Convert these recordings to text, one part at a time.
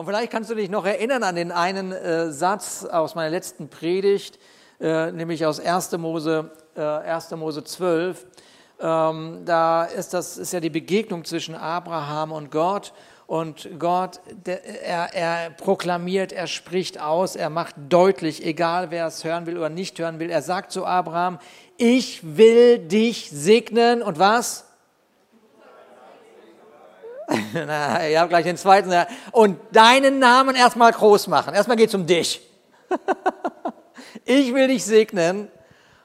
Und vielleicht kannst du dich noch erinnern an den einen äh, Satz aus meiner letzten Predigt, äh, nämlich aus 1. Mose, äh, 1. Mose 12. Ähm, da ist das ist ja die Begegnung zwischen Abraham und Gott. Und Gott, der, er, er proklamiert, er spricht aus, er macht deutlich, egal wer es hören will oder nicht hören will. Er sagt zu Abraham, ich will dich segnen und was? Na, ich habe gleich den zweiten. Und deinen Namen erstmal groß machen. Erstmal geht es um dich. ich will dich segnen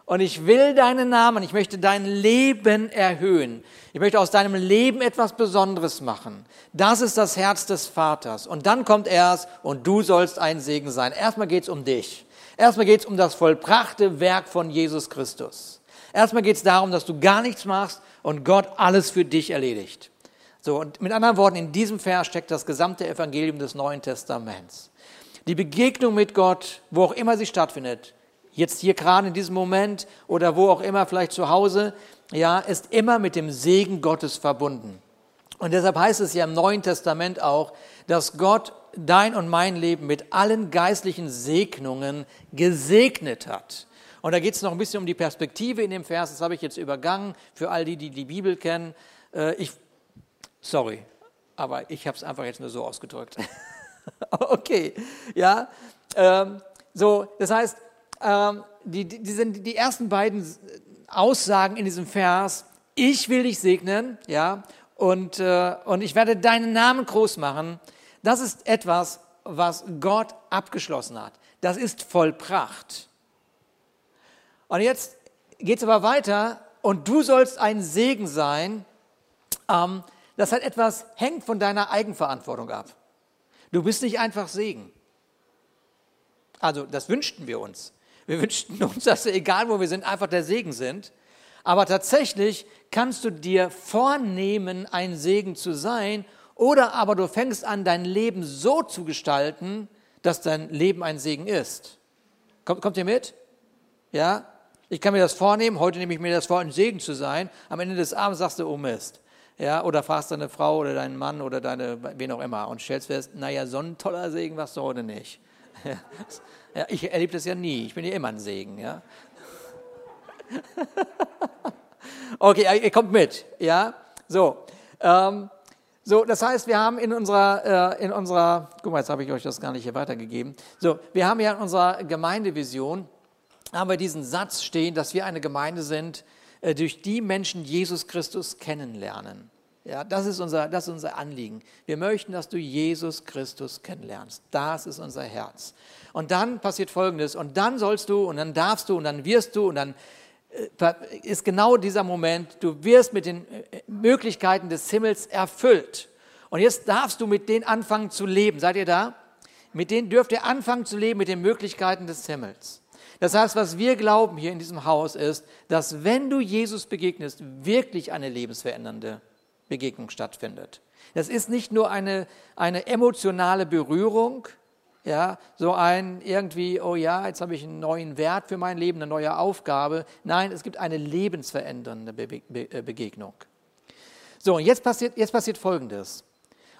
und ich will deinen Namen, ich möchte dein Leben erhöhen. Ich möchte aus deinem Leben etwas Besonderes machen. Das ist das Herz des Vaters. Und dann kommt erst, und du sollst ein Segen sein. Erstmal geht es um dich. Erstmal geht es um das vollbrachte Werk von Jesus Christus. Erstmal geht es darum, dass du gar nichts machst und Gott alles für dich erledigt. So, und mit anderen Worten, in diesem Vers steckt das gesamte Evangelium des Neuen Testaments. Die Begegnung mit Gott, wo auch immer sie stattfindet, jetzt hier gerade in diesem Moment oder wo auch immer, vielleicht zu Hause, ja, ist immer mit dem Segen Gottes verbunden. Und deshalb heißt es ja im Neuen Testament auch, dass Gott dein und mein Leben mit allen geistlichen Segnungen gesegnet hat. Und da geht es noch ein bisschen um die Perspektive in dem Vers, das habe ich jetzt übergangen, für all die, die die Bibel kennen. Äh, ich Sorry, aber ich habe es einfach jetzt nur so ausgedrückt. okay, ja. Ähm, so, das heißt, ähm, die, die, die, die ersten beiden Aussagen in diesem Vers, ich will dich segnen, ja, und, äh, und ich werde deinen Namen groß machen, das ist etwas, was Gott abgeschlossen hat. Das ist vollbracht. Und jetzt geht es aber weiter und du sollst ein Segen sein. Ähm, das hat etwas, hängt von deiner Eigenverantwortung ab. Du bist nicht einfach Segen. Also, das wünschten wir uns. Wir wünschten uns, dass wir, egal wo wir sind, einfach der Segen sind. Aber tatsächlich kannst du dir vornehmen, ein Segen zu sein, oder aber du fängst an, dein Leben so zu gestalten, dass dein Leben ein Segen ist. Kommt, kommt ihr mit? Ja? Ich kann mir das vornehmen, heute nehme ich mir das vor, ein Segen zu sein. Am Ende des Abends sagst du, oh Mist ja, oder fragst deine Frau oder deinen Mann oder deine, wen auch immer und stellst fest, naja, so ein toller Segen warst du heute nicht. Ja, ich erlebe das ja nie, ich bin ja immer ein Segen, ja. Okay, ihr kommt mit, ja. So, ähm, so, das heißt, wir haben in unserer, äh, in unserer, guck mal, jetzt habe ich euch das gar nicht hier weitergegeben. So, wir haben ja in unserer Gemeindevision, haben wir diesen Satz stehen, dass wir eine Gemeinde sind, durch die Menschen Jesus Christus kennenlernen. Ja, das ist, unser, das ist unser Anliegen. Wir möchten, dass du Jesus Christus kennenlernst. Das ist unser Herz. Und dann passiert Folgendes. Und dann sollst du, und dann darfst du, und dann wirst du, und dann äh, ist genau dieser Moment, du wirst mit den äh, Möglichkeiten des Himmels erfüllt. Und jetzt darfst du mit denen anfangen zu leben. Seid ihr da? Mit denen dürft ihr anfangen zu leben, mit den Möglichkeiten des Himmels. Das heißt, was wir glauben hier in diesem Haus ist, dass wenn du Jesus begegnest, wirklich eine lebensverändernde Begegnung stattfindet. Das ist nicht nur eine, eine emotionale Berührung, ja, so ein irgendwie, oh ja, jetzt habe ich einen neuen Wert für mein Leben, eine neue Aufgabe. Nein, es gibt eine lebensverändernde Be Be äh, Begegnung. So, und jetzt passiert, jetzt passiert Folgendes.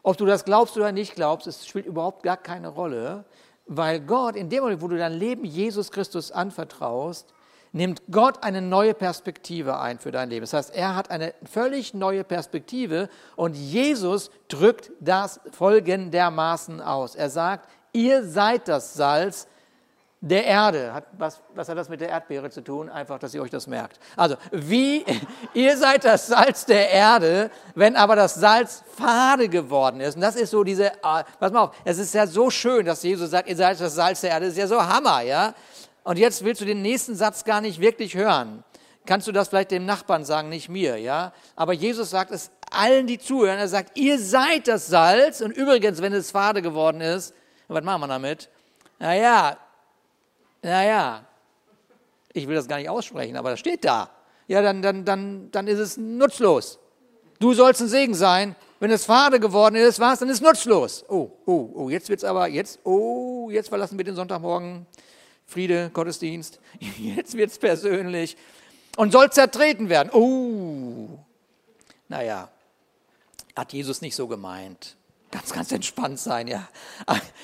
Ob du das glaubst oder nicht glaubst, es spielt überhaupt gar keine Rolle. Weil Gott, in dem Moment, wo du dein Leben Jesus Christus anvertraust, nimmt Gott eine neue Perspektive ein für dein Leben. Das heißt, er hat eine völlig neue Perspektive und Jesus drückt das folgendermaßen aus. Er sagt, ihr seid das Salz der Erde. Hat, was, was hat das mit der Erdbeere zu tun? Einfach, dass ihr euch das merkt. Also, wie, ihr seid das Salz der Erde, wenn aber das Salz fade geworden ist. Und das ist so diese, uh, pass mal auf, es ist ja so schön, dass Jesus sagt, ihr seid das Salz der Erde. Das ist ja so Hammer, ja? Und jetzt willst du den nächsten Satz gar nicht wirklich hören. Kannst du das vielleicht dem Nachbarn sagen, nicht mir, ja? Aber Jesus sagt es allen, die zuhören. Er sagt, ihr seid das Salz. Und übrigens, wenn es fade geworden ist, was machen wir damit? Naja, naja, ich will das gar nicht aussprechen, aber das steht da. Ja, dann, dann, dann, dann ist es nutzlos. Du sollst ein Segen sein. Wenn es fade geworden ist, was, dann ist es nutzlos. Oh, oh, oh, jetzt wird's aber, jetzt, oh, jetzt verlassen wir den Sonntagmorgen. Friede, Gottesdienst. Jetzt wird's persönlich. Und soll zertreten werden. Oh, naja, hat Jesus nicht so gemeint. Ganz, ganz entspannt sein, ja.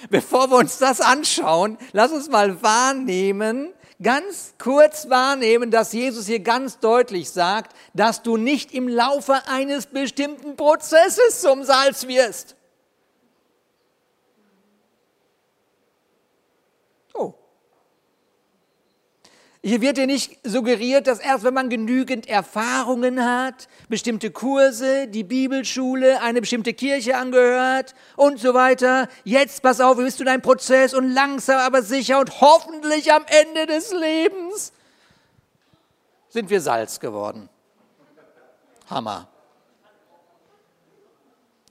Bevor wir uns das anschauen, lass uns mal wahrnehmen, ganz kurz wahrnehmen, dass Jesus hier ganz deutlich sagt, dass du nicht im Laufe eines bestimmten Prozesses zum Salz wirst. Hier wird dir nicht suggeriert, dass erst wenn man genügend Erfahrungen hat, bestimmte Kurse, die Bibelschule, eine bestimmte Kirche angehört und so weiter, jetzt pass auf, bist du in einem Prozess und langsam aber sicher und hoffentlich am Ende des Lebens sind wir Salz geworden. Hammer.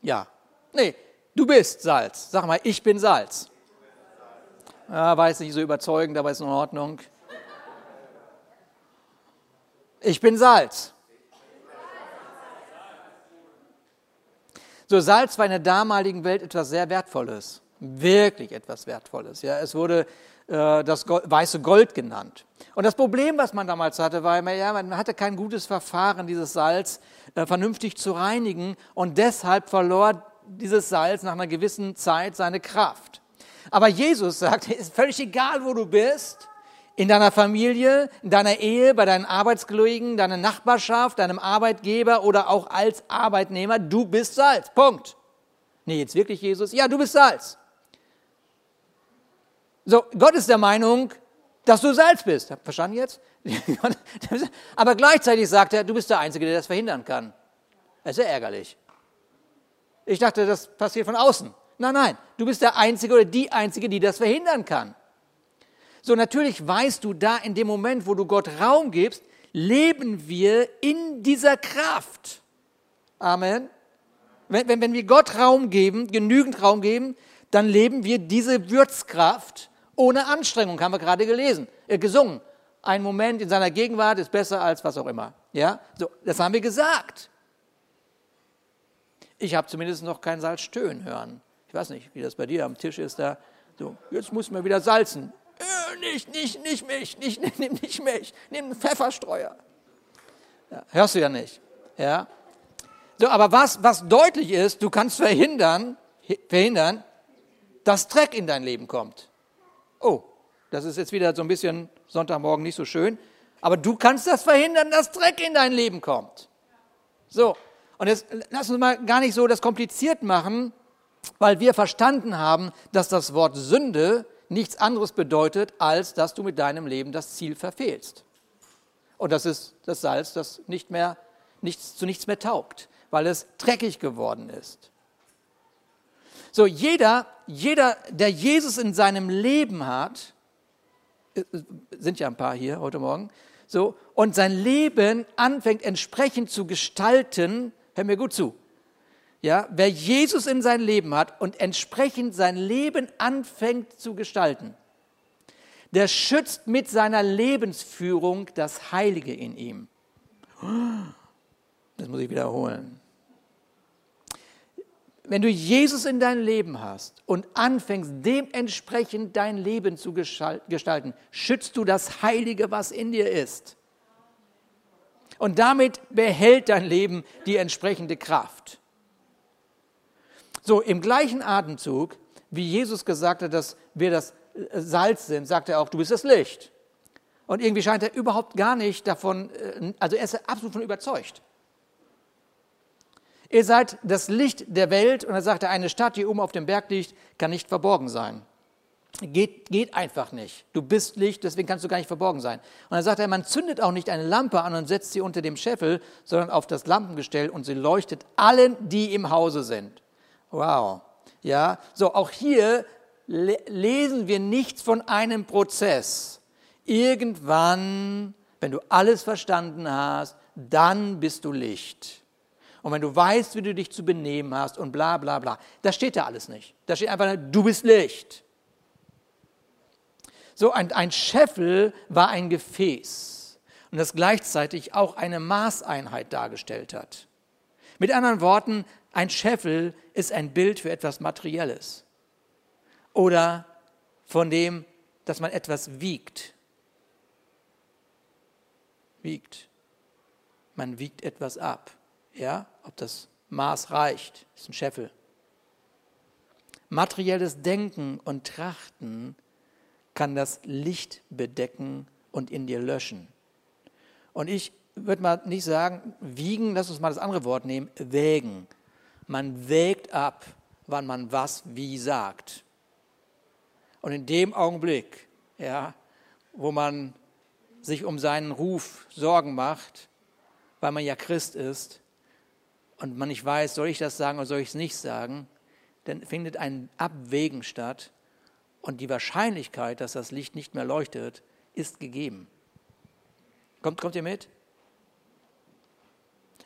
Ja. Nee, du bist Salz. Sag mal, ich bin Salz. Ja, weiß nicht so überzeugend, aber ist in Ordnung. Ich bin Salz. So, Salz war in der damaligen Welt etwas sehr Wertvolles. Wirklich etwas Wertvolles. Ja, es wurde äh, das Gold, weiße Gold genannt. Und das Problem, was man damals hatte, war immer, ja, man hatte kein gutes Verfahren, dieses Salz äh, vernünftig zu reinigen. Und deshalb verlor dieses Salz nach einer gewissen Zeit seine Kraft. Aber Jesus sagt, es ist völlig egal, wo du bist in deiner Familie, in deiner Ehe, bei deinen Arbeitskollegen, deiner Nachbarschaft, deinem Arbeitgeber oder auch als Arbeitnehmer, du bist Salz. Punkt. Nee, jetzt wirklich Jesus? Ja, du bist Salz. So, Gott ist der Meinung, dass du Salz bist. Verstanden jetzt? Aber gleichzeitig sagt er, du bist der Einzige, der das verhindern kann. Das ist ja ärgerlich. Ich dachte, das passiert von außen. Nein, nein, du bist der Einzige oder die Einzige, die das verhindern kann. So natürlich weißt du da in dem Moment, wo du Gott Raum gibst, leben wir in dieser Kraft. Amen. Wenn, wenn, wenn wir Gott Raum geben, genügend Raum geben, dann leben wir diese Würzkraft ohne Anstrengung, haben wir gerade gelesen, äh, gesungen. Ein Moment in seiner Gegenwart ist besser als was auch immer. Ja, so, das haben wir gesagt. Ich habe zumindest noch kein Salz stöhnen hören. Ich weiß nicht, wie das bei dir am Tisch ist da. So, jetzt muss man wieder salzen nicht, nicht, nicht mich, nicht, nimm nicht mich, nimm einen Pfefferstreuer. Ja, hörst du ja nicht. Ja? So, aber was, was deutlich ist, du kannst verhindern, verhindern, dass Dreck in dein Leben kommt. Oh, das ist jetzt wieder so ein bisschen Sonntagmorgen nicht so schön, aber du kannst das verhindern, dass Dreck in dein Leben kommt. So, und jetzt lass uns mal gar nicht so das kompliziert machen, weil wir verstanden haben, dass das Wort Sünde nichts anderes bedeutet, als dass du mit deinem Leben das Ziel verfehlst. Und das ist das Salz, das nicht mehr, nichts, zu nichts mehr taugt, weil es dreckig geworden ist. So, jeder, jeder, der Jesus in seinem Leben hat, äh, sind ja ein paar hier heute Morgen, so, und sein Leben anfängt entsprechend zu gestalten, hör mir gut zu, ja, wer Jesus in sein Leben hat und entsprechend sein Leben anfängt zu gestalten, der schützt mit seiner Lebensführung das Heilige in ihm. Das muss ich wiederholen. Wenn du Jesus in dein Leben hast und anfängst, dementsprechend dein Leben zu gestalten, schützt du das Heilige, was in dir ist. Und damit behält dein Leben die entsprechende Kraft. So, im gleichen Atemzug, wie Jesus gesagt hat, dass wir das äh, Salz sind, sagt er auch, du bist das Licht. Und irgendwie scheint er überhaupt gar nicht davon, äh, also er ist absolut von überzeugt. Ihr seid das Licht der Welt und er sagt, eine Stadt, die oben auf dem Berg liegt, kann nicht verborgen sein. Geht, geht einfach nicht. Du bist Licht, deswegen kannst du gar nicht verborgen sein. Und dann sagt er, man zündet auch nicht eine Lampe an und setzt sie unter dem Scheffel, sondern auf das Lampengestell und sie leuchtet allen, die im Hause sind. Wow. Ja, so auch hier le lesen wir nichts von einem Prozess. Irgendwann, wenn du alles verstanden hast, dann bist du Licht. Und wenn du weißt, wie du dich zu benehmen hast und bla bla bla, das steht da alles nicht. Da steht einfach, du bist Licht. So ein, ein Scheffel war ein Gefäß und das gleichzeitig auch eine Maßeinheit dargestellt hat. Mit anderen Worten, ein Scheffel ist ein Bild für etwas Materielles oder von dem, dass man etwas wiegt. Wiegt. Man wiegt etwas ab. Ja, ob das Maß reicht, ist ein Scheffel. Materielles Denken und Trachten kann das Licht bedecken und in dir löschen. Und ich würde mal nicht sagen, wiegen, lass uns mal das andere Wort nehmen, wägen. Man wägt ab, wann man was wie sagt. Und in dem Augenblick, ja, wo man sich um seinen Ruf Sorgen macht, weil man ja Christ ist und man nicht weiß, soll ich das sagen oder soll ich es nicht sagen, dann findet ein Abwägen statt und die Wahrscheinlichkeit, dass das Licht nicht mehr leuchtet, ist gegeben. Kommt, kommt ihr mit?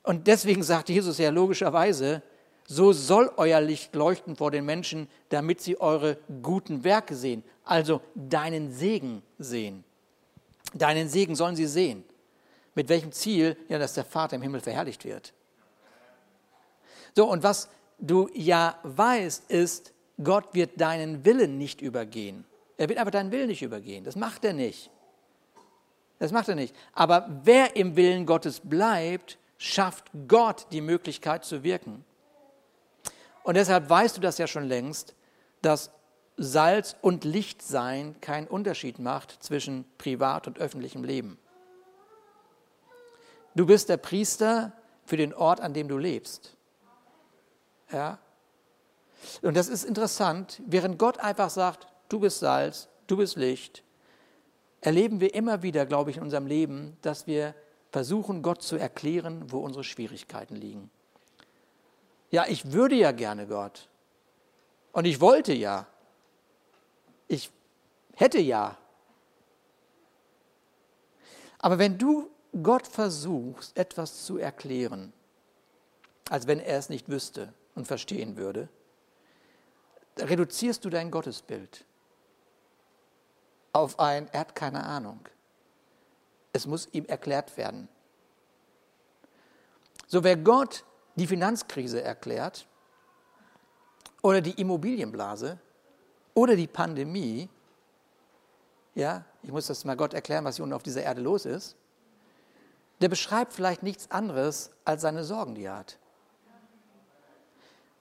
Und deswegen sagt Jesus ja logischerweise, so soll euer Licht leuchten vor den Menschen, damit sie eure guten Werke sehen, also deinen Segen sehen. Deinen Segen sollen sie sehen. Mit welchem Ziel? Ja, dass der Vater im Himmel verherrlicht wird. So, und was du ja weißt, ist, Gott wird deinen Willen nicht übergehen. Er wird aber deinen Willen nicht übergehen. Das macht er nicht. Das macht er nicht. Aber wer im Willen Gottes bleibt, schafft Gott die Möglichkeit zu wirken. Und deshalb weißt du das ja schon längst, dass Salz und Lichtsein keinen Unterschied macht zwischen privat und öffentlichem Leben. Du bist der Priester für den Ort, an dem du lebst. Ja? Und das ist interessant, während Gott einfach sagt, du bist Salz, du bist Licht, erleben wir immer wieder, glaube ich, in unserem Leben, dass wir versuchen, Gott zu erklären, wo unsere Schwierigkeiten liegen. Ja, ich würde ja gerne Gott. Und ich wollte ja. Ich hätte ja. Aber wenn du Gott versuchst, etwas zu erklären, als wenn er es nicht wüsste und verstehen würde, reduzierst du dein Gottesbild auf ein, er hat keine Ahnung. Es muss ihm erklärt werden. So, wer Gott die Finanzkrise erklärt oder die Immobilienblase oder die Pandemie, ja, ich muss das mal Gott erklären, was hier unten auf dieser Erde los ist, der beschreibt vielleicht nichts anderes als seine Sorgen, die er hat.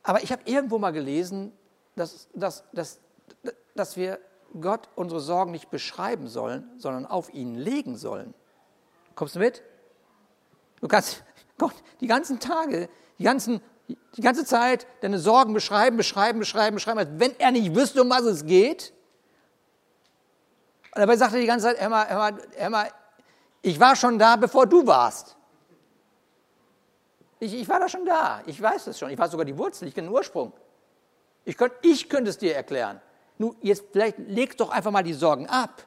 Aber ich habe irgendwo mal gelesen, dass, dass, dass, dass wir Gott unsere Sorgen nicht beschreiben sollen, sondern auf ihn legen sollen. Kommst du mit? Du kannst Gott die ganzen Tage, die, ganzen, die ganze Zeit deine Sorgen beschreiben, beschreiben, beschreiben, beschreiben, als wenn er nicht wüsste, um was es geht. Und dabei sagt er die ganze Zeit, Emma, Emma, Emma, ich war schon da, bevor du warst. Ich, ich war da schon da, ich weiß es schon, ich weiß sogar die Wurzel, ich kenne den Ursprung. Ich, könnt, ich könnte es dir erklären. Nun, jetzt vielleicht leg doch einfach mal die Sorgen ab.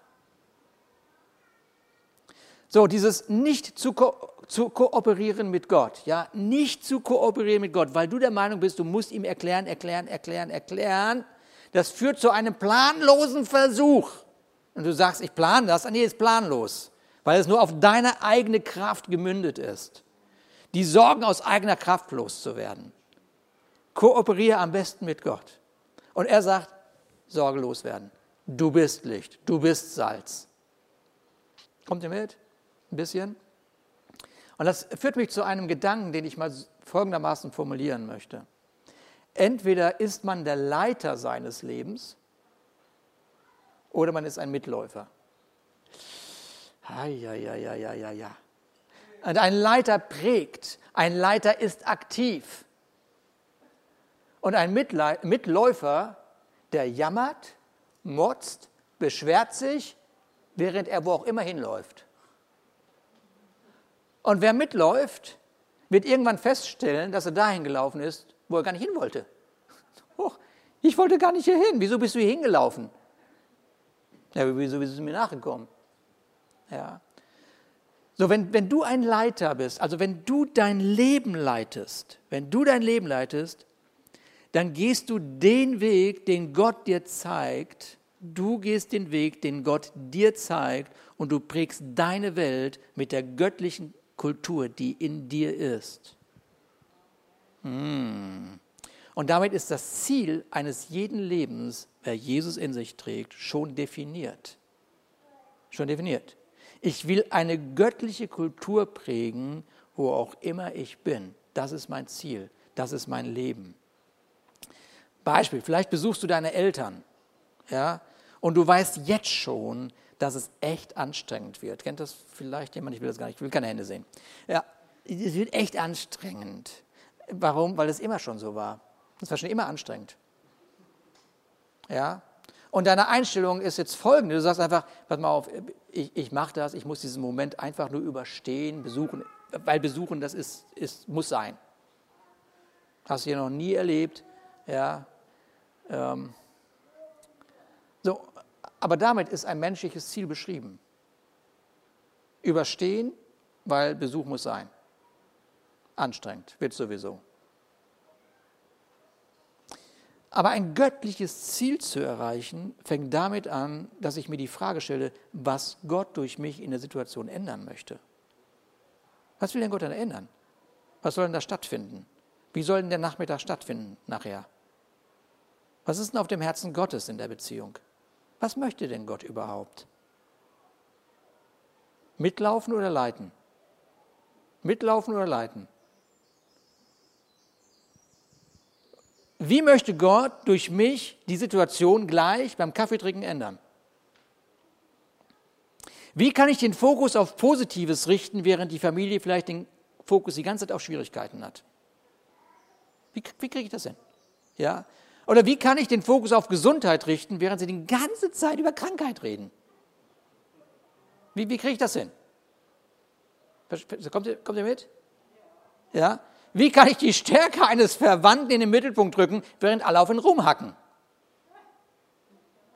So, dieses nicht zu, ko zu kooperieren mit Gott, ja, nicht zu kooperieren mit Gott, weil du der Meinung bist, du musst ihm erklären, erklären, erklären, erklären, das führt zu einem planlosen Versuch. Und du sagst, ich plane das, nee, ist planlos, weil es nur auf deine eigene Kraft gemündet ist. Die Sorgen aus eigener Kraft loszuwerden. Kooperiere am besten mit Gott. Und er sagt, sorgelos werden. Du bist Licht, du bist Salz. Kommt ihr mit? Ein bisschen? Und das führt mich zu einem Gedanken, den ich mal folgendermaßen formulieren möchte. Entweder ist man der Leiter seines Lebens oder man ist ein Mitläufer. Ja, ja, ja, ja, ja, ja. Und ein Leiter prägt, ein Leiter ist aktiv. Und ein Mitläufer, der jammert, motzt, beschwert sich, während er wo auch immer hinläuft. Und wer mitläuft, wird irgendwann feststellen, dass er dahin gelaufen ist, wo er gar nicht hin wollte. Oh, ich wollte gar nicht hier hin. Wieso bist du hier hingelaufen? Ja, wieso bist du mir nachgekommen? Ja. So, wenn, wenn du ein Leiter bist, also wenn du dein Leben leitest, wenn du dein Leben leitest, dann gehst du den Weg, den Gott dir zeigt. Du gehst den Weg, den Gott dir zeigt und du prägst deine Welt mit der göttlichen Kultur, die in dir ist. Hm. Und damit ist das Ziel eines jeden Lebens, wer Jesus in sich trägt, schon definiert. Schon definiert. Ich will eine göttliche Kultur prägen, wo auch immer ich bin. Das ist mein Ziel. Das ist mein Leben. Beispiel, vielleicht besuchst du deine Eltern, ja, und du weißt jetzt schon, dass es echt anstrengend wird. Kennt das vielleicht jemand? Ich will das gar nicht, ich will keine Hände sehen. Ja, es wird echt anstrengend. Warum? Weil es immer schon so war. Es war schon immer anstrengend. Ja? Und deine Einstellung ist jetzt folgende: Du sagst einfach, pass mal auf, ich, ich mache das, ich muss diesen Moment einfach nur überstehen, besuchen, weil besuchen, das ist, ist, muss sein. Hast du hier noch nie erlebt. Ja? Ähm. Aber damit ist ein menschliches Ziel beschrieben. Überstehen, weil Besuch muss sein. Anstrengend, wird sowieso. Aber ein göttliches Ziel zu erreichen, fängt damit an, dass ich mir die Frage stelle, was Gott durch mich in der Situation ändern möchte. Was will denn Gott dann ändern? Was soll denn da stattfinden? Wie soll denn der Nachmittag stattfinden nachher? Was ist denn auf dem Herzen Gottes in der Beziehung? Was möchte denn Gott überhaupt? Mitlaufen oder leiten? Mitlaufen oder leiten? Wie möchte Gott durch mich die Situation gleich beim Kaffeetrinken ändern? Wie kann ich den Fokus auf Positives richten, während die Familie vielleicht den Fokus die ganze Zeit auf Schwierigkeiten hat? Wie, wie kriege ich das hin? Ja? Oder wie kann ich den Fokus auf Gesundheit richten, während sie die ganze Zeit über Krankheit reden? Wie, wie kriege ich das hin? Kommt ihr, kommt ihr mit? Ja? Wie kann ich die Stärke eines Verwandten in den Mittelpunkt drücken, während alle auf ihn rumhacken?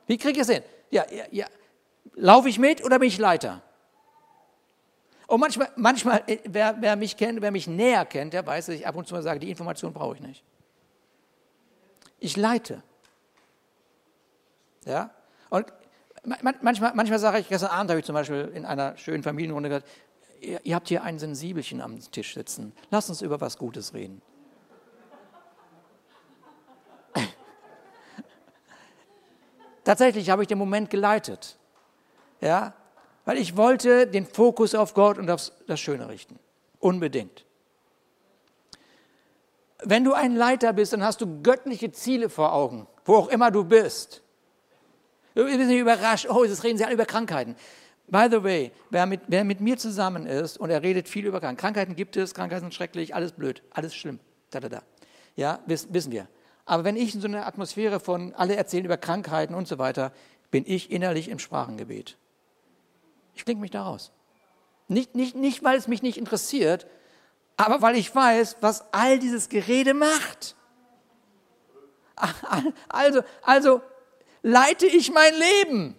Wie kriege ich es hin? Ja, ja, ja. Laufe ich mit oder bin ich Leiter? Und manchmal, manchmal äh, wer, wer mich kennt, wer mich näher kennt, der weiß, dass ich ab und zu mal sage, die Information brauche ich nicht. Ich leite. Ja? Und manchmal, manchmal sage ich, gestern Abend habe ich zum Beispiel in einer schönen Familienrunde gesagt, ihr, ihr habt hier ein Sensibelchen am Tisch sitzen. Lasst uns über was Gutes reden. Tatsächlich habe ich den Moment geleitet. Ja, weil ich wollte den Fokus auf Gott und auf das Schöne richten. Unbedingt. Wenn du ein Leiter bist, dann hast du göttliche Ziele vor Augen, wo auch immer du bist. Du bist nicht überrascht, oh, jetzt reden sie alle über Krankheiten. By the way, wer mit, wer mit mir zusammen ist und er redet viel über Krankheiten, Krankheiten gibt es, Krankheiten sind schrecklich, alles blöd, alles schlimm, da, da, da. Ja, wissen wir. Aber wenn ich in so einer Atmosphäre von alle erzählen über Krankheiten und so weiter, bin ich innerlich im Sprachengebet. Ich klinge mich da raus. Nicht, nicht, nicht, weil es mich nicht interessiert, aber weil ich weiß, was all dieses Gerede macht. Also, also leite ich mein Leben.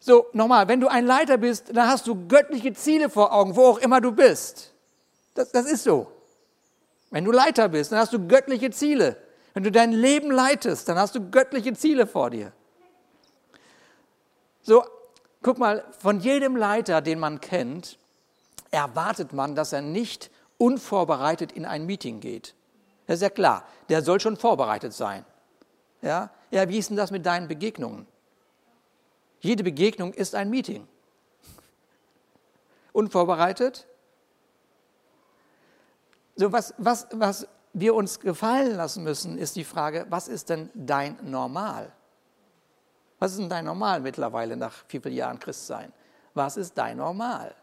So, nochmal, wenn du ein Leiter bist, dann hast du göttliche Ziele vor Augen, wo auch immer du bist. Das, das ist so. Wenn du Leiter bist, dann hast du göttliche Ziele. Wenn du dein Leben leitest, dann hast du göttliche Ziele vor dir. So, guck mal, von jedem Leiter, den man kennt, erwartet man, dass er nicht unvorbereitet in ein Meeting geht. Das ist ja klar, der soll schon vorbereitet sein. Ja, ja wie ist denn das mit deinen Begegnungen? Jede Begegnung ist ein Meeting. Unvorbereitet. So, was, was, was wir uns gefallen lassen müssen, ist die Frage, was ist denn dein Normal? Was ist denn dein Normal mittlerweile nach wie vielen Jahren Christsein? Was ist dein Normal?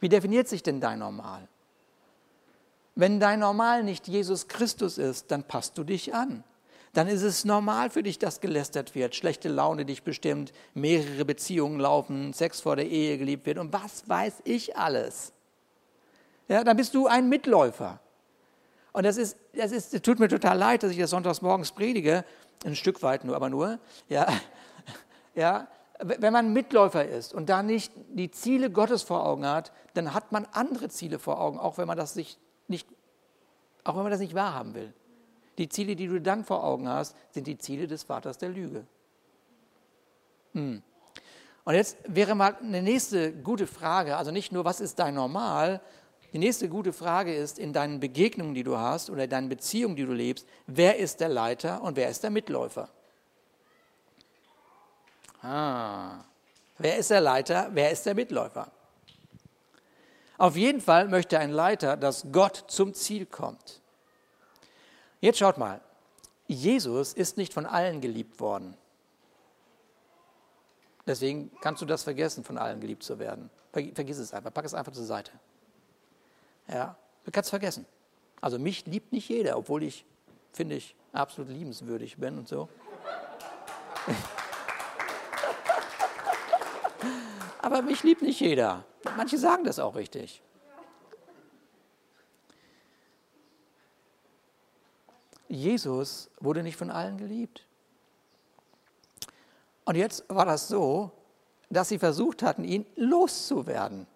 Wie definiert sich denn dein Normal? Wenn dein Normal nicht Jesus Christus ist, dann passt du dich an dann ist es normal für dich, dass gelästert wird, schlechte Laune dich bestimmt, mehrere Beziehungen laufen, Sex vor der Ehe geliebt wird und was weiß ich alles. Ja, dann bist du ein Mitläufer. Und das ist, das ist, tut mir total leid, dass ich das sonntags morgens predige, ein Stück weit nur, aber nur, ja, ja, wenn man Mitläufer ist und da nicht die Ziele Gottes vor Augen hat, dann hat man andere Ziele vor Augen, auch wenn man das sich nicht, auch wenn man das nicht wahrhaben will. Die Ziele, die du dann vor Augen hast, sind die Ziele des Vaters der Lüge. Hm. Und jetzt wäre mal eine nächste gute Frage, also nicht nur, was ist dein Normal, die nächste gute Frage ist, in deinen Begegnungen, die du hast oder in deinen Beziehungen, die du lebst, wer ist der Leiter und wer ist der Mitläufer? Ah, wer ist der Leiter, wer ist der Mitläufer? Auf jeden Fall möchte ein Leiter, dass Gott zum Ziel kommt. Jetzt schaut mal, Jesus ist nicht von allen geliebt worden. Deswegen kannst du das vergessen, von allen geliebt zu werden. Vergiss es einfach, pack es einfach zur Seite. Ja, du kannst es vergessen. Also mich liebt nicht jeder, obwohl ich, finde ich, absolut liebenswürdig bin und so. Aber mich liebt nicht jeder. Manche sagen das auch richtig. Jesus wurde nicht von allen geliebt. Und jetzt war das so, dass sie versucht hatten, ihn loszuwerden.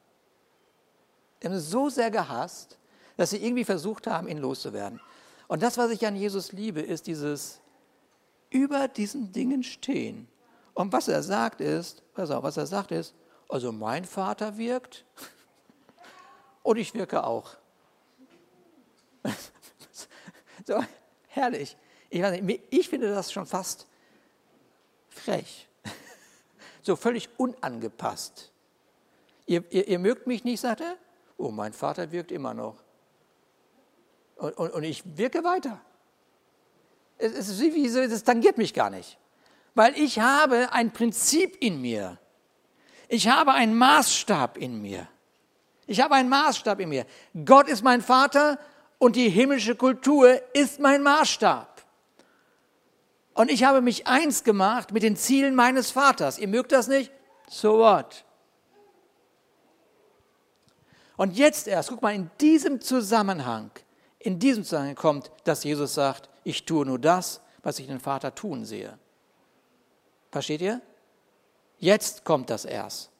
Sie haben ihn so sehr gehasst, dass sie irgendwie versucht haben, ihn loszuwerden. Und das, was ich an Jesus liebe, ist dieses über diesen Dingen stehen. Und was er sagt ist, pass auf, was er sagt ist, also mein Vater wirkt und ich wirke auch. so, herrlich. Ich, nicht, ich finde das schon fast frech. So völlig unangepasst. Ihr, ihr, ihr mögt mich nicht, sagt er? Oh, mein Vater wirkt immer noch. Und, und, und ich wirke weiter. Es, es, es, es tangiert mich gar nicht. Weil ich habe ein Prinzip in mir. Ich habe einen Maßstab in mir. Ich habe einen Maßstab in mir. Gott ist mein Vater und die himmlische Kultur ist mein Maßstab. Und ich habe mich eins gemacht mit den Zielen meines Vaters. Ihr mögt das nicht? So what? Und jetzt erst, guck mal, in diesem Zusammenhang, in diesem Zusammenhang kommt, dass Jesus sagt, ich tue nur das, was ich den Vater tun sehe. Versteht ihr? Jetzt kommt das erst.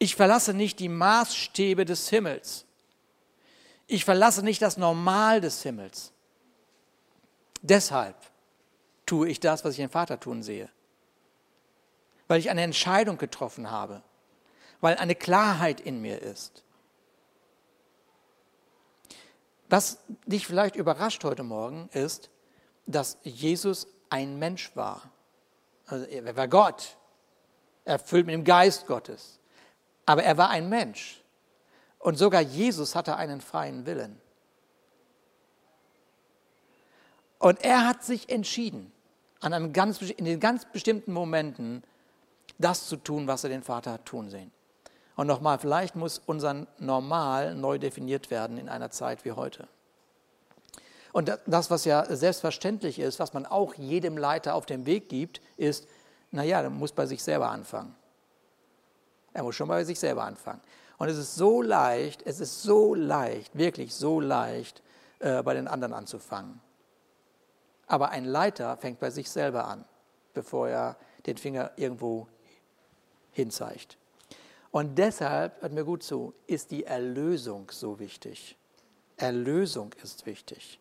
Ich verlasse nicht die Maßstäbe des Himmels. Ich verlasse nicht das Normal des Himmels. Deshalb tue ich das, was ich den Vater tun sehe. Weil ich eine Entscheidung getroffen habe. Weil eine Klarheit in mir ist. Was dich vielleicht überrascht heute Morgen ist, dass Jesus ein Mensch war. Also er war Gott, erfüllt mit dem Geist Gottes. Aber er war ein Mensch. Und sogar Jesus hatte einen freien Willen. Und er hat sich entschieden, an einem ganz, in den ganz bestimmten Momenten das zu tun, was er den Vater hat tun sehen. Und nochmal, vielleicht muss unser Normal neu definiert werden in einer Zeit wie heute. Und das, was ja selbstverständlich ist, was man auch jedem Leiter auf den Weg gibt, ist, naja, er muss bei sich selber anfangen. Er muss schon bei sich selber anfangen. Und es ist so leicht, es ist so leicht, wirklich so leicht, äh, bei den anderen anzufangen. Aber ein Leiter fängt bei sich selber an, bevor er den Finger irgendwo hinzeigt. Und deshalb, hört mir gut zu, ist die Erlösung so wichtig. Erlösung ist wichtig.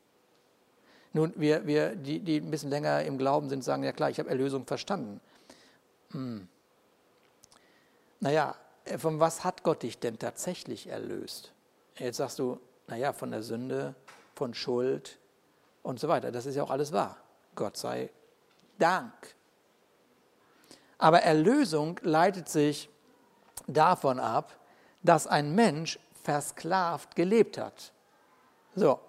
Nun, wir, wir die, die ein bisschen länger im Glauben sind, sagen, ja klar, ich habe Erlösung verstanden. Hm. Naja, von was hat Gott dich denn tatsächlich erlöst? Jetzt sagst du, naja, von der Sünde, von Schuld, und so weiter. Das ist ja auch alles wahr. Gott sei Dank. Aber Erlösung leitet sich davon ab, dass ein Mensch versklavt gelebt hat. So.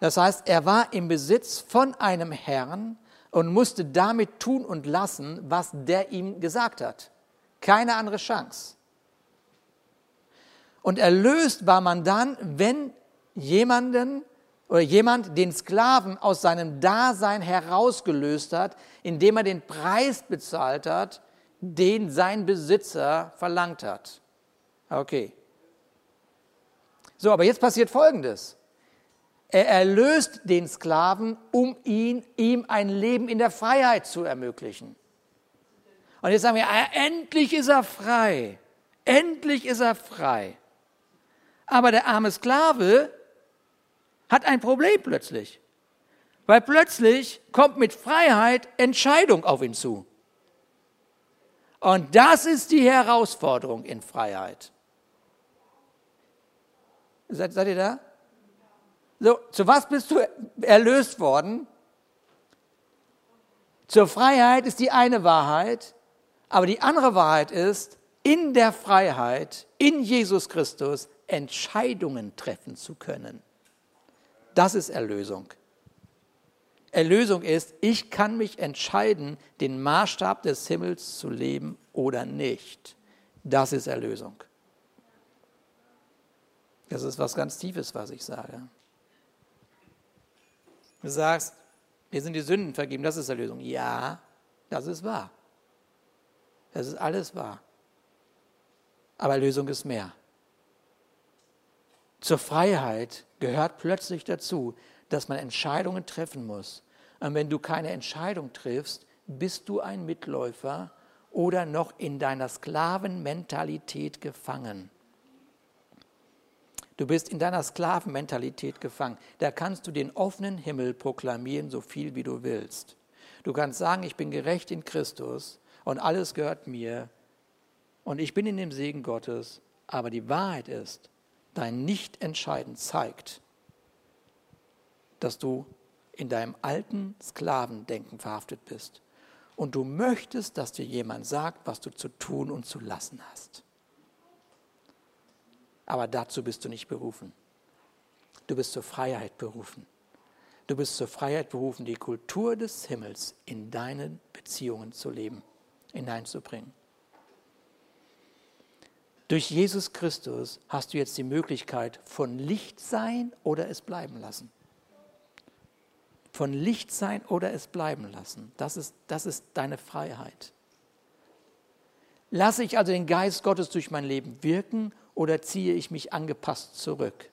Das heißt, er war im Besitz von einem Herrn und musste damit tun und lassen, was der ihm gesagt hat. Keine andere Chance. Und erlöst war man dann, wenn jemanden oder jemand den Sklaven aus seinem Dasein herausgelöst hat, indem er den Preis bezahlt hat, den sein Besitzer verlangt hat. Okay. So, aber jetzt passiert Folgendes. Er erlöst den Sklaven, um ihn, ihm ein Leben in der Freiheit zu ermöglichen. Und jetzt sagen wir, ah, endlich ist er frei. Endlich ist er frei. Aber der arme Sklave hat ein Problem plötzlich. Weil plötzlich kommt mit Freiheit Entscheidung auf ihn zu. Und das ist die Herausforderung in Freiheit. Seid, seid ihr da? So, zu was bist du erlöst worden? Zur Freiheit ist die eine Wahrheit, aber die andere Wahrheit ist, in der Freiheit, in Jesus Christus, Entscheidungen treffen zu können. Das ist Erlösung. Erlösung ist, ich kann mich entscheiden, den Maßstab des Himmels zu leben oder nicht. Das ist Erlösung. Das ist was ganz Tiefes, was ich sage. Du sagst, mir sind die Sünden vergeben, das ist Erlösung. Ja, das ist wahr. Das ist alles wahr. Aber Erlösung ist mehr. Zur Freiheit gehört plötzlich dazu, dass man Entscheidungen treffen muss. Und wenn du keine Entscheidung triffst, bist du ein Mitläufer oder noch in deiner Sklavenmentalität gefangen. Du bist in deiner Sklavenmentalität gefangen. Da kannst du den offenen Himmel proklamieren, so viel wie du willst. Du kannst sagen, ich bin gerecht in Christus und alles gehört mir und ich bin in dem Segen Gottes. Aber die Wahrheit ist, dein Nichtentscheiden zeigt, dass du in deinem alten Sklavendenken verhaftet bist. Und du möchtest, dass dir jemand sagt, was du zu tun und zu lassen hast. Aber dazu bist du nicht berufen. Du bist zur Freiheit berufen. Du bist zur Freiheit berufen, die Kultur des Himmels in deinen Beziehungen zu leben, hineinzubringen. Durch Jesus Christus hast du jetzt die Möglichkeit von Licht sein oder es bleiben lassen. Von Licht sein oder es bleiben lassen. Das ist, das ist deine Freiheit. Lasse ich also den Geist Gottes durch mein Leben wirken oder ziehe ich mich angepasst zurück?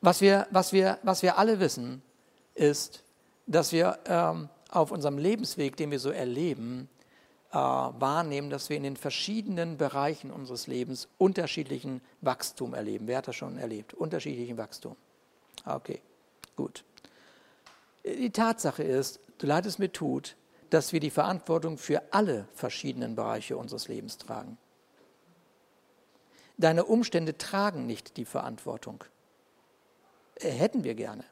Was wir, was wir, was wir alle wissen, ist, dass wir ähm, auf unserem Lebensweg, den wir so erleben, äh, wahrnehmen, dass wir in den verschiedenen Bereichen unseres Lebens unterschiedlichen Wachstum erleben. Wer hat das schon erlebt? Unterschiedlichen Wachstum. Okay, gut. Die Tatsache ist, du leid es mir tut, dass wir die Verantwortung für alle verschiedenen Bereiche unseres Lebens tragen. Deine Umstände tragen nicht die Verantwortung. Äh, hätten wir gerne.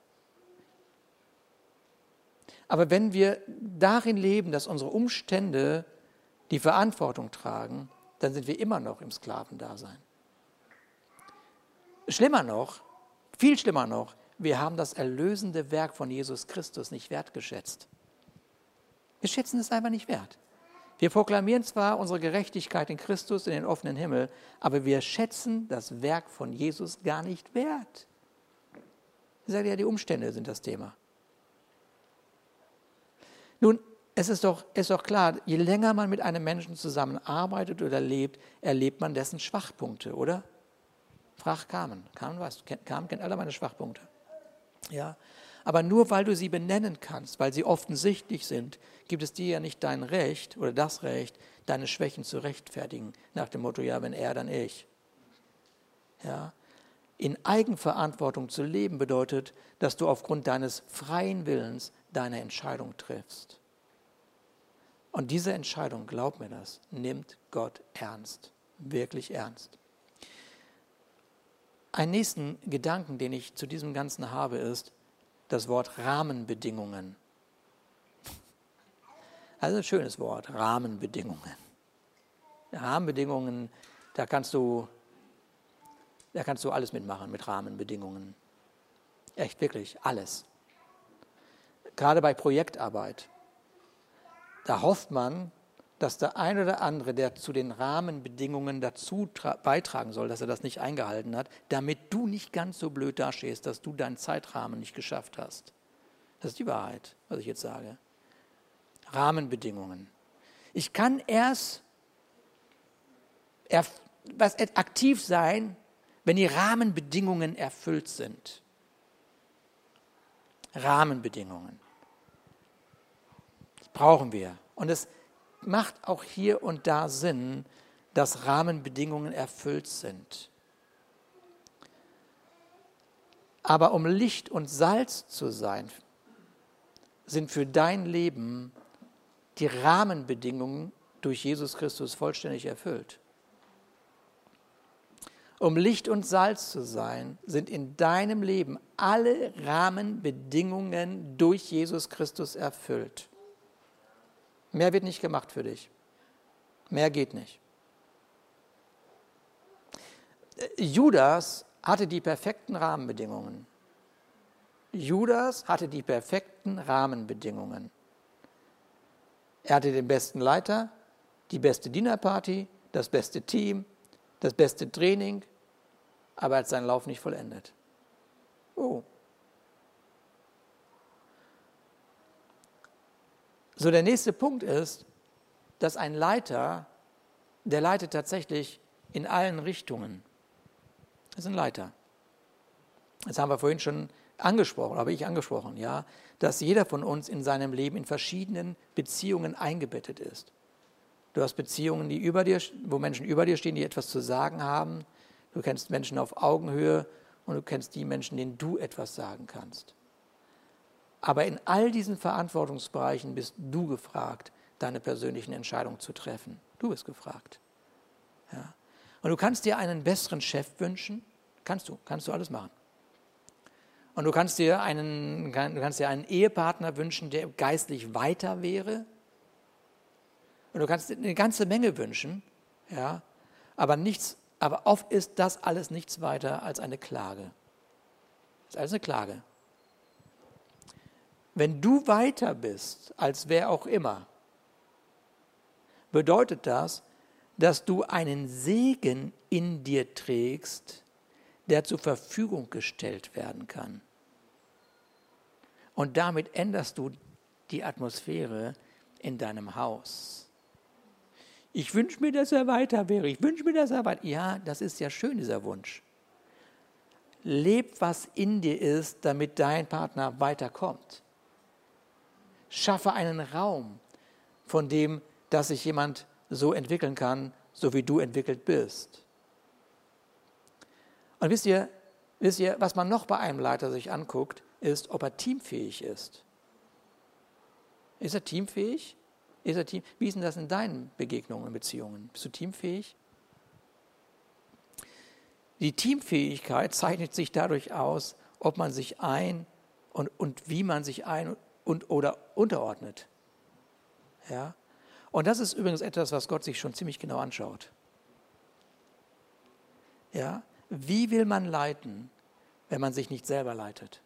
Aber wenn wir darin leben, dass unsere Umstände die Verantwortung tragen, dann sind wir immer noch im Sklavendasein. Schlimmer noch, viel schlimmer noch, wir haben das erlösende Werk von Jesus Christus nicht wertgeschätzt. Wir schätzen es einfach nicht wert. Wir proklamieren zwar unsere Gerechtigkeit in Christus in den offenen Himmel, aber wir schätzen das Werk von Jesus gar nicht wert. Ich sage ja, die Umstände sind das Thema. Nun, es ist doch, ist doch klar, je länger man mit einem Menschen zusammenarbeitet oder lebt, erlebt man dessen Schwachpunkte, oder? Frag Carmen. Carmen, weiß, Carmen kennt alle meine Schwachpunkte. Ja, aber nur weil du sie benennen kannst, weil sie offensichtlich sind, gibt es dir ja nicht dein Recht oder das Recht, deine Schwächen zu rechtfertigen, nach dem Motto, ja, wenn er, dann ich. Ja, in Eigenverantwortung zu leben bedeutet, dass du aufgrund deines freien Willens deine Entscheidung triffst. Und diese Entscheidung, glaub mir das, nimmt Gott ernst, wirklich ernst. Einen nächsten Gedanken, den ich zu diesem Ganzen habe, ist das Wort Rahmenbedingungen. Also ein schönes Wort, Rahmenbedingungen. Rahmenbedingungen, da kannst du, da kannst du alles mitmachen mit Rahmenbedingungen. Echt, wirklich, alles. Gerade bei Projektarbeit da hofft man, dass der ein oder andere, der zu den Rahmenbedingungen dazu beitragen soll, dass er das nicht eingehalten hat, damit du nicht ganz so blöd dastehst, dass du deinen Zeitrahmen nicht geschafft hast. Das ist die Wahrheit, was ich jetzt sage. Rahmenbedingungen. Ich kann erst was aktiv sein, wenn die Rahmenbedingungen erfüllt sind. Rahmenbedingungen brauchen wir. Und es macht auch hier und da Sinn, dass Rahmenbedingungen erfüllt sind. Aber um Licht und Salz zu sein, sind für dein Leben die Rahmenbedingungen durch Jesus Christus vollständig erfüllt. Um Licht und Salz zu sein, sind in deinem Leben alle Rahmenbedingungen durch Jesus Christus erfüllt. Mehr wird nicht gemacht für dich. Mehr geht nicht. Judas hatte die perfekten Rahmenbedingungen. Judas hatte die perfekten Rahmenbedingungen. Er hatte den besten Leiter, die beste Dinnerparty, das beste Team, das beste Training, aber er hat seinen Lauf nicht vollendet. Oh. So, der nächste Punkt ist, dass ein Leiter, der leitet tatsächlich in allen Richtungen. Das ist ein Leiter. Das haben wir vorhin schon angesprochen, habe ich angesprochen, ja, dass jeder von uns in seinem Leben in verschiedenen Beziehungen eingebettet ist. Du hast Beziehungen, die über dir, wo Menschen über dir stehen, die etwas zu sagen haben. Du kennst Menschen auf Augenhöhe und du kennst die Menschen, denen du etwas sagen kannst. Aber in all diesen Verantwortungsbereichen bist du gefragt, deine persönlichen Entscheidungen zu treffen. Du bist gefragt. Ja. Und du kannst dir einen besseren Chef wünschen. Kannst du, kannst du alles machen. Und du kannst dir einen, du kannst dir einen Ehepartner wünschen, der geistlich weiter wäre. Und du kannst dir eine ganze Menge wünschen, ja, aber nichts, aber oft ist das alles nichts weiter als eine Klage. Das ist alles eine Klage. Wenn du weiter bist als wer auch immer, bedeutet das, dass du einen Segen in dir trägst, der zur Verfügung gestellt werden kann. Und damit änderst du die Atmosphäre in deinem Haus. Ich wünsche mir, dass er weiter wäre. Ich wünsche mir, dass er weiter. Ja, das ist ja schön, dieser Wunsch. Leb, was in dir ist, damit dein Partner weiterkommt. Schaffe einen Raum, von dem, dass sich jemand so entwickeln kann, so wie du entwickelt bist. Und wisst ihr, wisst ihr, was man noch bei einem Leiter sich anguckt, ist, ob er teamfähig ist. Ist er teamfähig? Ist er team Wie ist denn das in deinen Begegnungen und Beziehungen? Bist du teamfähig? Die Teamfähigkeit zeichnet sich dadurch aus, ob man sich ein und, und wie man sich ein und oder unterordnet. Ja? Und das ist übrigens etwas, was Gott sich schon ziemlich genau anschaut. Ja? Wie will man leiten, wenn man sich nicht selber leitet?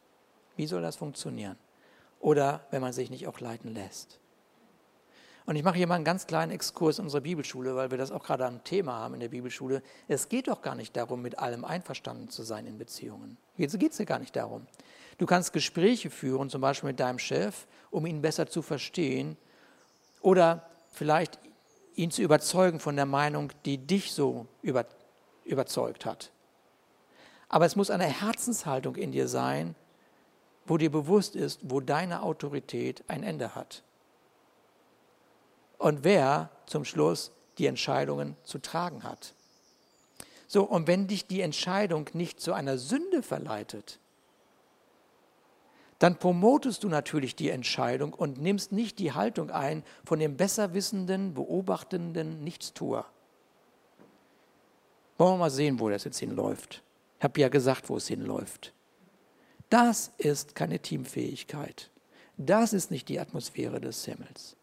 Wie soll das funktionieren? Oder wenn man sich nicht auch leiten lässt? Und ich mache hier mal einen ganz kleinen Exkurs in unserer Bibelschule, weil wir das auch gerade am Thema haben in der Bibelschule. Es geht doch gar nicht darum, mit allem einverstanden zu sein in Beziehungen. Jetzt geht es dir gar nicht darum. Du kannst Gespräche führen, zum Beispiel mit deinem Chef, um ihn besser zu verstehen oder vielleicht ihn zu überzeugen von der Meinung, die dich so über, überzeugt hat. Aber es muss eine Herzenshaltung in dir sein, wo dir bewusst ist, wo deine Autorität ein Ende hat. Und wer zum Schluss die Entscheidungen zu tragen hat. So, und wenn dich die Entscheidung nicht zu einer Sünde verleitet, dann promotest du natürlich die Entscheidung und nimmst nicht die Haltung ein von dem besserwissenden, beobachtenden Nichtstuer. Wollen wir mal sehen, wo das jetzt hinläuft. Ich habe ja gesagt, wo es hinläuft. Das ist keine Teamfähigkeit. Das ist nicht die Atmosphäre des Himmels.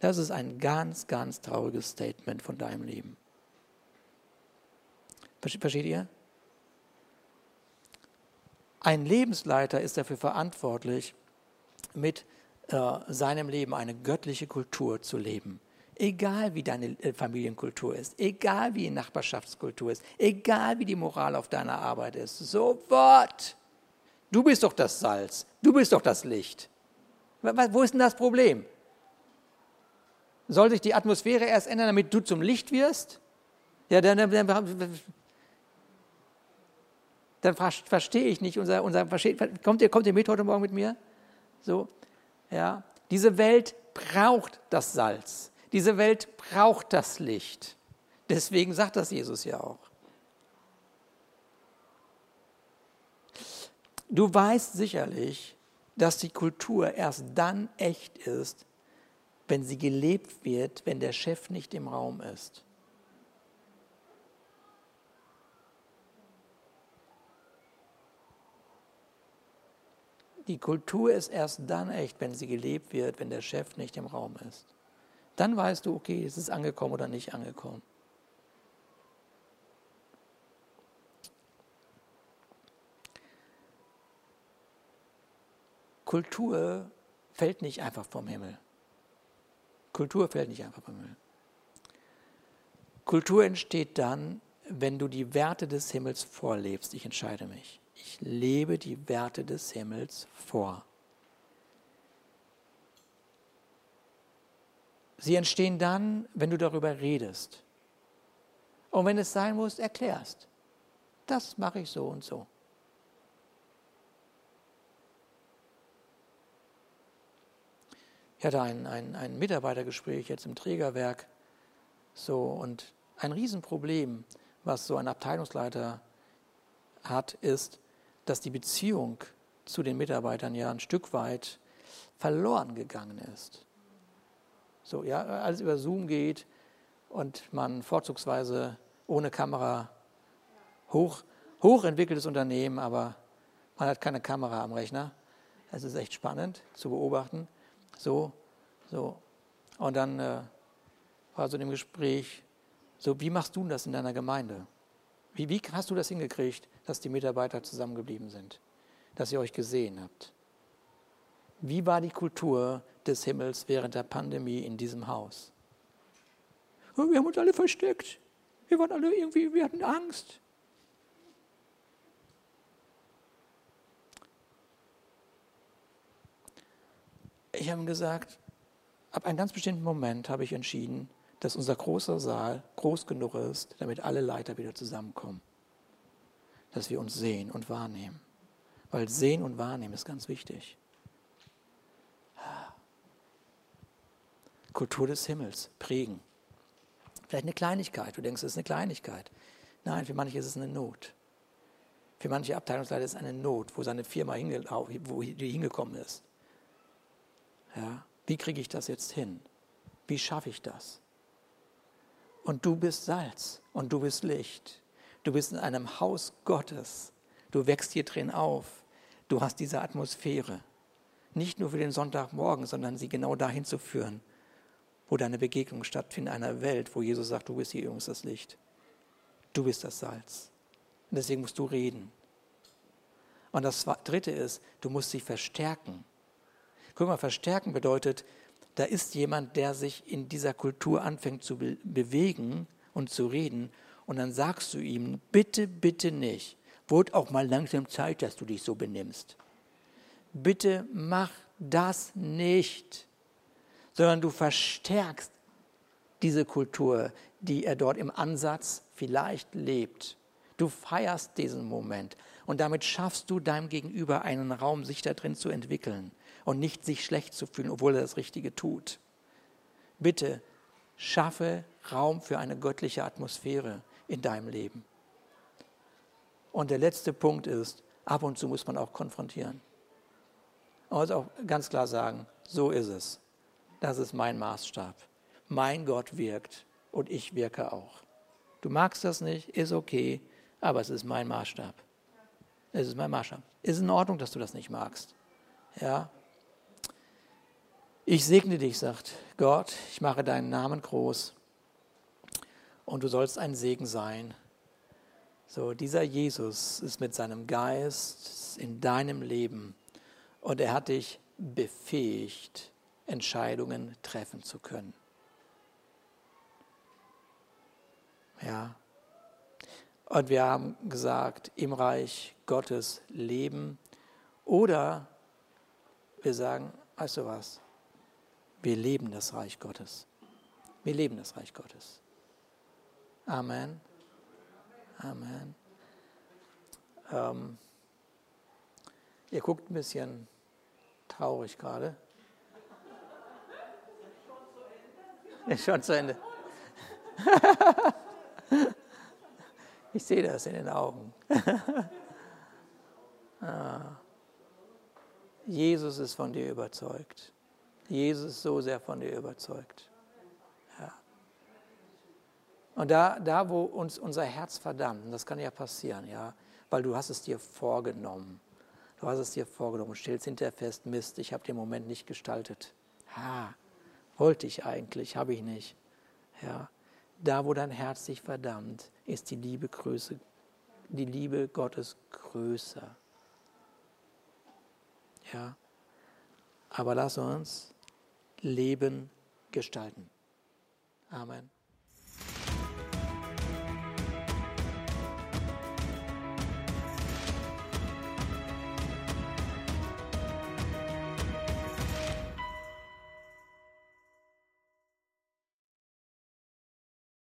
Das ist ein ganz, ganz trauriges Statement von deinem Leben. Versteht ihr? Ein Lebensleiter ist dafür verantwortlich, mit äh, seinem Leben eine göttliche Kultur zu leben. Egal wie deine äh, Familienkultur ist, egal wie die Nachbarschaftskultur ist, egal wie die Moral auf deiner Arbeit ist, sofort. Du bist doch das Salz, du bist doch das Licht. Wo ist denn das Problem? Soll sich die Atmosphäre erst ändern, damit du zum Licht wirst? Ja, dann, dann, dann verstehe ich nicht unser, unser kommt ihr, kommt ihr mit heute Morgen mit mir? So, ja. Diese Welt braucht das Salz. Diese Welt braucht das Licht. Deswegen sagt das Jesus ja auch. Du weißt sicherlich, dass die Kultur erst dann echt ist, wenn sie gelebt wird, wenn der Chef nicht im Raum ist. Die Kultur ist erst dann echt, wenn sie gelebt wird, wenn der Chef nicht im Raum ist. Dann weißt du, okay, es ist angekommen oder nicht angekommen. Kultur fällt nicht einfach vom Himmel. Kultur fällt nicht einfach vom Himmel. Kultur entsteht dann, wenn du die Werte des Himmels vorlebst. Ich entscheide mich. Ich lebe die Werte des Himmels vor. Sie entstehen dann, wenn du darüber redest. Und wenn es sein muss, erklärst. Das mache ich so und so. Ich hatte ein, ein, ein Mitarbeitergespräch jetzt im Trägerwerk. So, und ein Riesenproblem, was so ein Abteilungsleiter hat, ist, dass die Beziehung zu den Mitarbeitern ja ein Stück weit verloren gegangen ist. So, ja, alles über Zoom geht und man vorzugsweise ohne Kamera hoch, hochentwickeltes Unternehmen, aber man hat keine Kamera am Rechner. Es ist echt spannend zu beobachten. So, so. Und dann äh, war so in dem Gespräch, so, wie machst du das in deiner Gemeinde? Wie, wie hast du das hingekriegt, dass die Mitarbeiter zusammengeblieben sind? Dass ihr euch gesehen habt? Wie war die Kultur des Himmels während der Pandemie in diesem Haus? Wir haben uns alle versteckt. Wir waren alle irgendwie, wir hatten Angst. Ich habe gesagt, ab einem ganz bestimmten Moment habe ich entschieden, dass unser großer Saal groß genug ist, damit alle Leiter wieder zusammenkommen. Dass wir uns sehen und wahrnehmen. Weil sehen und wahrnehmen ist ganz wichtig. Kultur des Himmels prägen. Vielleicht eine Kleinigkeit. Du denkst, es ist eine Kleinigkeit. Nein, für manche ist es eine Not. Für manche Abteilungsleiter ist es eine Not, wo seine Firma wo die hingekommen ist. Ja, wie kriege ich das jetzt hin? Wie schaffe ich das? Und du bist Salz und du bist Licht. Du bist in einem Haus Gottes. Du wächst hier drin auf. Du hast diese Atmosphäre. Nicht nur für den Sonntagmorgen, sondern sie genau dahin zu führen, wo deine Begegnung stattfindet, in einer Welt, wo Jesus sagt, du bist hier übrigens das Licht. Du bist das Salz. Und deswegen musst du reden. Und das Dritte ist, du musst sie verstärken. Guck mal, verstärken bedeutet, da ist jemand, der sich in dieser Kultur anfängt zu be bewegen und zu reden. Und dann sagst du ihm, bitte, bitte nicht. Wurde auch mal langsam Zeit, dass du dich so benimmst. Bitte mach das nicht, sondern du verstärkst diese Kultur, die er dort im Ansatz vielleicht lebt. Du feierst diesen Moment und damit schaffst du deinem Gegenüber einen Raum, sich da drin zu entwickeln und nicht sich schlecht zu fühlen, obwohl er das Richtige tut. Bitte schaffe Raum für eine göttliche Atmosphäre in deinem Leben. Und der letzte Punkt ist, ab und zu muss man auch konfrontieren. Man muss auch ganz klar sagen, so ist es. Das ist mein Maßstab. Mein Gott wirkt und ich wirke auch. Du magst das nicht, ist okay, aber es ist mein Maßstab. Es ist mein Maßstab. Ist in Ordnung, dass du das nicht magst. Ja, ich segne dich, sagt Gott, ich mache deinen Namen groß und du sollst ein Segen sein. So, dieser Jesus ist mit seinem Geist in deinem Leben und er hat dich befähigt, Entscheidungen treffen zu können. Ja. Und wir haben gesagt, im Reich Gottes leben oder wir sagen, weißt du was, wir leben das Reich Gottes. Wir leben das Reich Gottes. Amen. Amen. Ähm, ihr guckt ein bisschen traurig gerade. Ist schon zu Ende. ich sehe das in den Augen. ah. Jesus ist von dir überzeugt. Jesus so sehr von dir überzeugt. Und da, da, wo uns unser Herz verdammt, das kann ja passieren, ja, weil du hast es dir vorgenommen. Du hast es dir vorgenommen und stellst hinterher fest, Mist, ich habe den Moment nicht gestaltet. Ha, wollte ich eigentlich, habe ich nicht. Ja, da, wo dein Herz sich verdammt, ist die Liebe Größe, die Liebe Gottes größer. Ja, aber lass uns Leben gestalten. Amen.